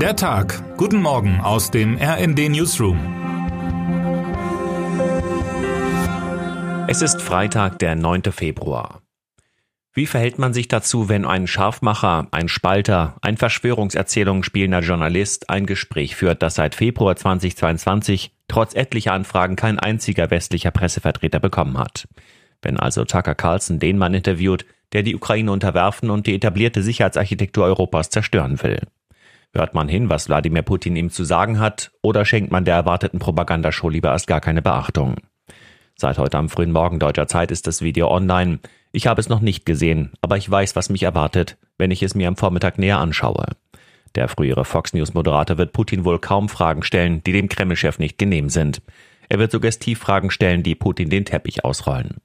Der Tag. Guten Morgen aus dem RND Newsroom. Es ist Freitag, der 9. Februar. Wie verhält man sich dazu, wenn ein Scharfmacher, ein Spalter, ein Verschwörungserzählungen spielender Journalist ein Gespräch führt, das seit Februar 2022 trotz etlicher Anfragen kein einziger westlicher Pressevertreter bekommen hat? Wenn also Tucker Carlson den Mann interviewt, der die Ukraine unterwerfen und die etablierte Sicherheitsarchitektur Europas zerstören will. Hört man hin, was Wladimir Putin ihm zu sagen hat, oder schenkt man der erwarteten Propagandashow lieber erst gar keine Beachtung? Seit heute am frühen Morgen deutscher Zeit ist das Video online. Ich habe es noch nicht gesehen, aber ich weiß, was mich erwartet, wenn ich es mir am Vormittag näher anschaue. Der frühere Fox News Moderator wird Putin wohl kaum Fragen stellen, die dem Kremlchef nicht genehm sind. Er wird suggestiv Fragen stellen, die Putin den Teppich ausrollen.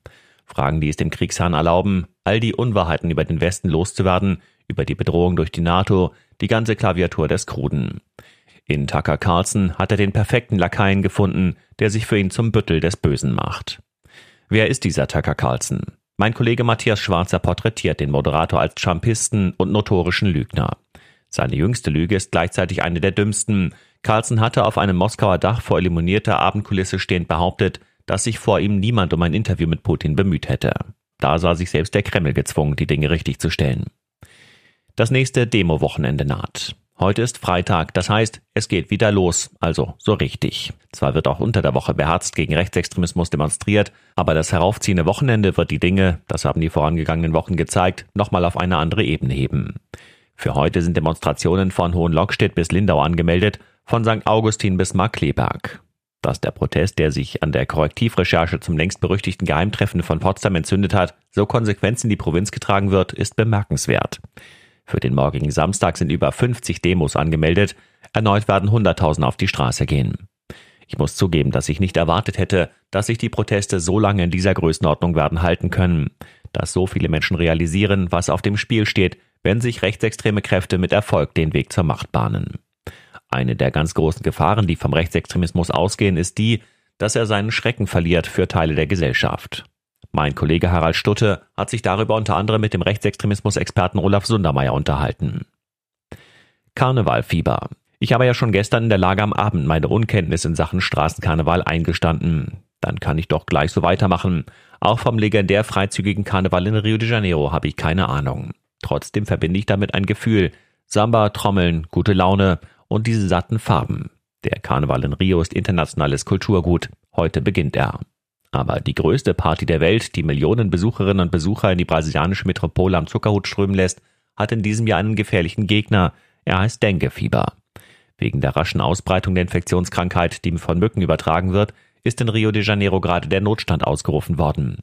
Fragen, die es dem Kriegsherrn erlauben, all die Unwahrheiten über den Westen loszuwerden, über die Bedrohung durch die NATO, die ganze Klaviatur des Kruden. In Tucker Carlson hat er den perfekten Lakaien gefunden, der sich für ihn zum Büttel des Bösen macht. Wer ist dieser Tucker Carlson? Mein Kollege Matthias Schwarzer porträtiert den Moderator als Trumpisten und notorischen Lügner. Seine jüngste Lüge ist gleichzeitig eine der dümmsten. Carlson hatte auf einem Moskauer Dach vor illuminierter Abendkulisse stehend behauptet, dass sich vor ihm niemand um ein Interview mit Putin bemüht hätte. Da sah sich selbst der Kreml gezwungen, die Dinge richtig zu stellen. Das nächste Demo-Wochenende naht. Heute ist Freitag, das heißt, es geht wieder los, also so richtig. Zwar wird auch unter der Woche beherzt gegen Rechtsextremismus demonstriert, aber das heraufziehende Wochenende wird die Dinge, das haben die vorangegangenen Wochen gezeigt, nochmal auf eine andere Ebene heben. Für heute sind Demonstrationen von Hohenlockstedt bis Lindau angemeldet, von St. Augustin bis Markleberg. Dass der Protest, der sich an der Korrektivrecherche zum längst berüchtigten Geheimtreffen von Potsdam entzündet hat, so konsequent in die Provinz getragen wird, ist bemerkenswert. Für den morgigen Samstag sind über 50 Demos angemeldet. Erneut werden Hunderttausende auf die Straße gehen. Ich muss zugeben, dass ich nicht erwartet hätte, dass sich die Proteste so lange in dieser Größenordnung werden halten können. Dass so viele Menschen realisieren, was auf dem Spiel steht, wenn sich rechtsextreme Kräfte mit Erfolg den Weg zur Macht bahnen. Eine der ganz großen Gefahren, die vom Rechtsextremismus ausgehen, ist die, dass er seinen Schrecken verliert für Teile der Gesellschaft. Mein Kollege Harald Stutte hat sich darüber unter anderem mit dem Rechtsextremismus-Experten Olaf Sundermeier unterhalten. Karnevalfieber. Ich habe ja schon gestern in der Lage am Abend meine Unkenntnis in Sachen Straßenkarneval eingestanden. Dann kann ich doch gleich so weitermachen. Auch vom legendär freizügigen Karneval in Rio de Janeiro habe ich keine Ahnung. Trotzdem verbinde ich damit ein Gefühl. Samba, Trommeln, gute Laune und diese satten Farben. Der Karneval in Rio ist internationales Kulturgut. Heute beginnt er. Aber die größte Party der Welt, die Millionen Besucherinnen und Besucher in die brasilianische Metropole am Zuckerhut strömen lässt, hat in diesem Jahr einen gefährlichen Gegner. Er heißt Dengue-Fieber. Wegen der raschen Ausbreitung der Infektionskrankheit, die von Mücken übertragen wird, ist in Rio de Janeiro gerade der Notstand ausgerufen worden.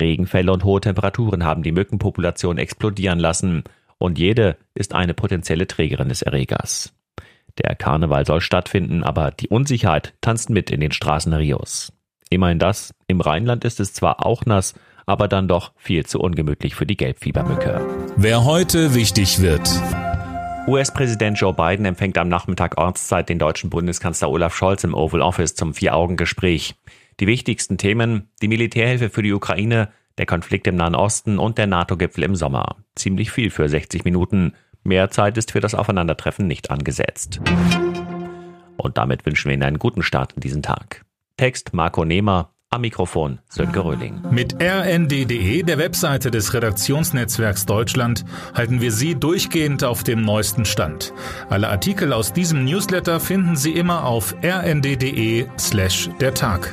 Regenfälle und hohe Temperaturen haben die Mückenpopulation explodieren lassen und jede ist eine potenzielle Trägerin des Erregers. Der Karneval soll stattfinden, aber die Unsicherheit tanzt mit in den Straßen Rios. Immerhin das, im Rheinland ist es zwar auch nass, aber dann doch viel zu ungemütlich für die Gelbfiebermücke. Wer heute wichtig wird. US-Präsident Joe Biden empfängt am Nachmittag Ortszeit den deutschen Bundeskanzler Olaf Scholz im Oval Office zum Vier-Augen-Gespräch. Die wichtigsten Themen, die Militärhilfe für die Ukraine, der Konflikt im Nahen Osten und der NATO-Gipfel im Sommer. Ziemlich viel für 60 Minuten. Mehr Zeit ist für das Aufeinandertreffen nicht angesetzt. Und damit wünschen wir Ihnen einen guten Start in diesen Tag. Text Marco Nehmer, am Mikrofon Sönke Röhling. Mit rnd.de, der Webseite des Redaktionsnetzwerks Deutschland, halten wir Sie durchgehend auf dem neuesten Stand. Alle Artikel aus diesem Newsletter finden Sie immer auf rnd.de slash der Tag.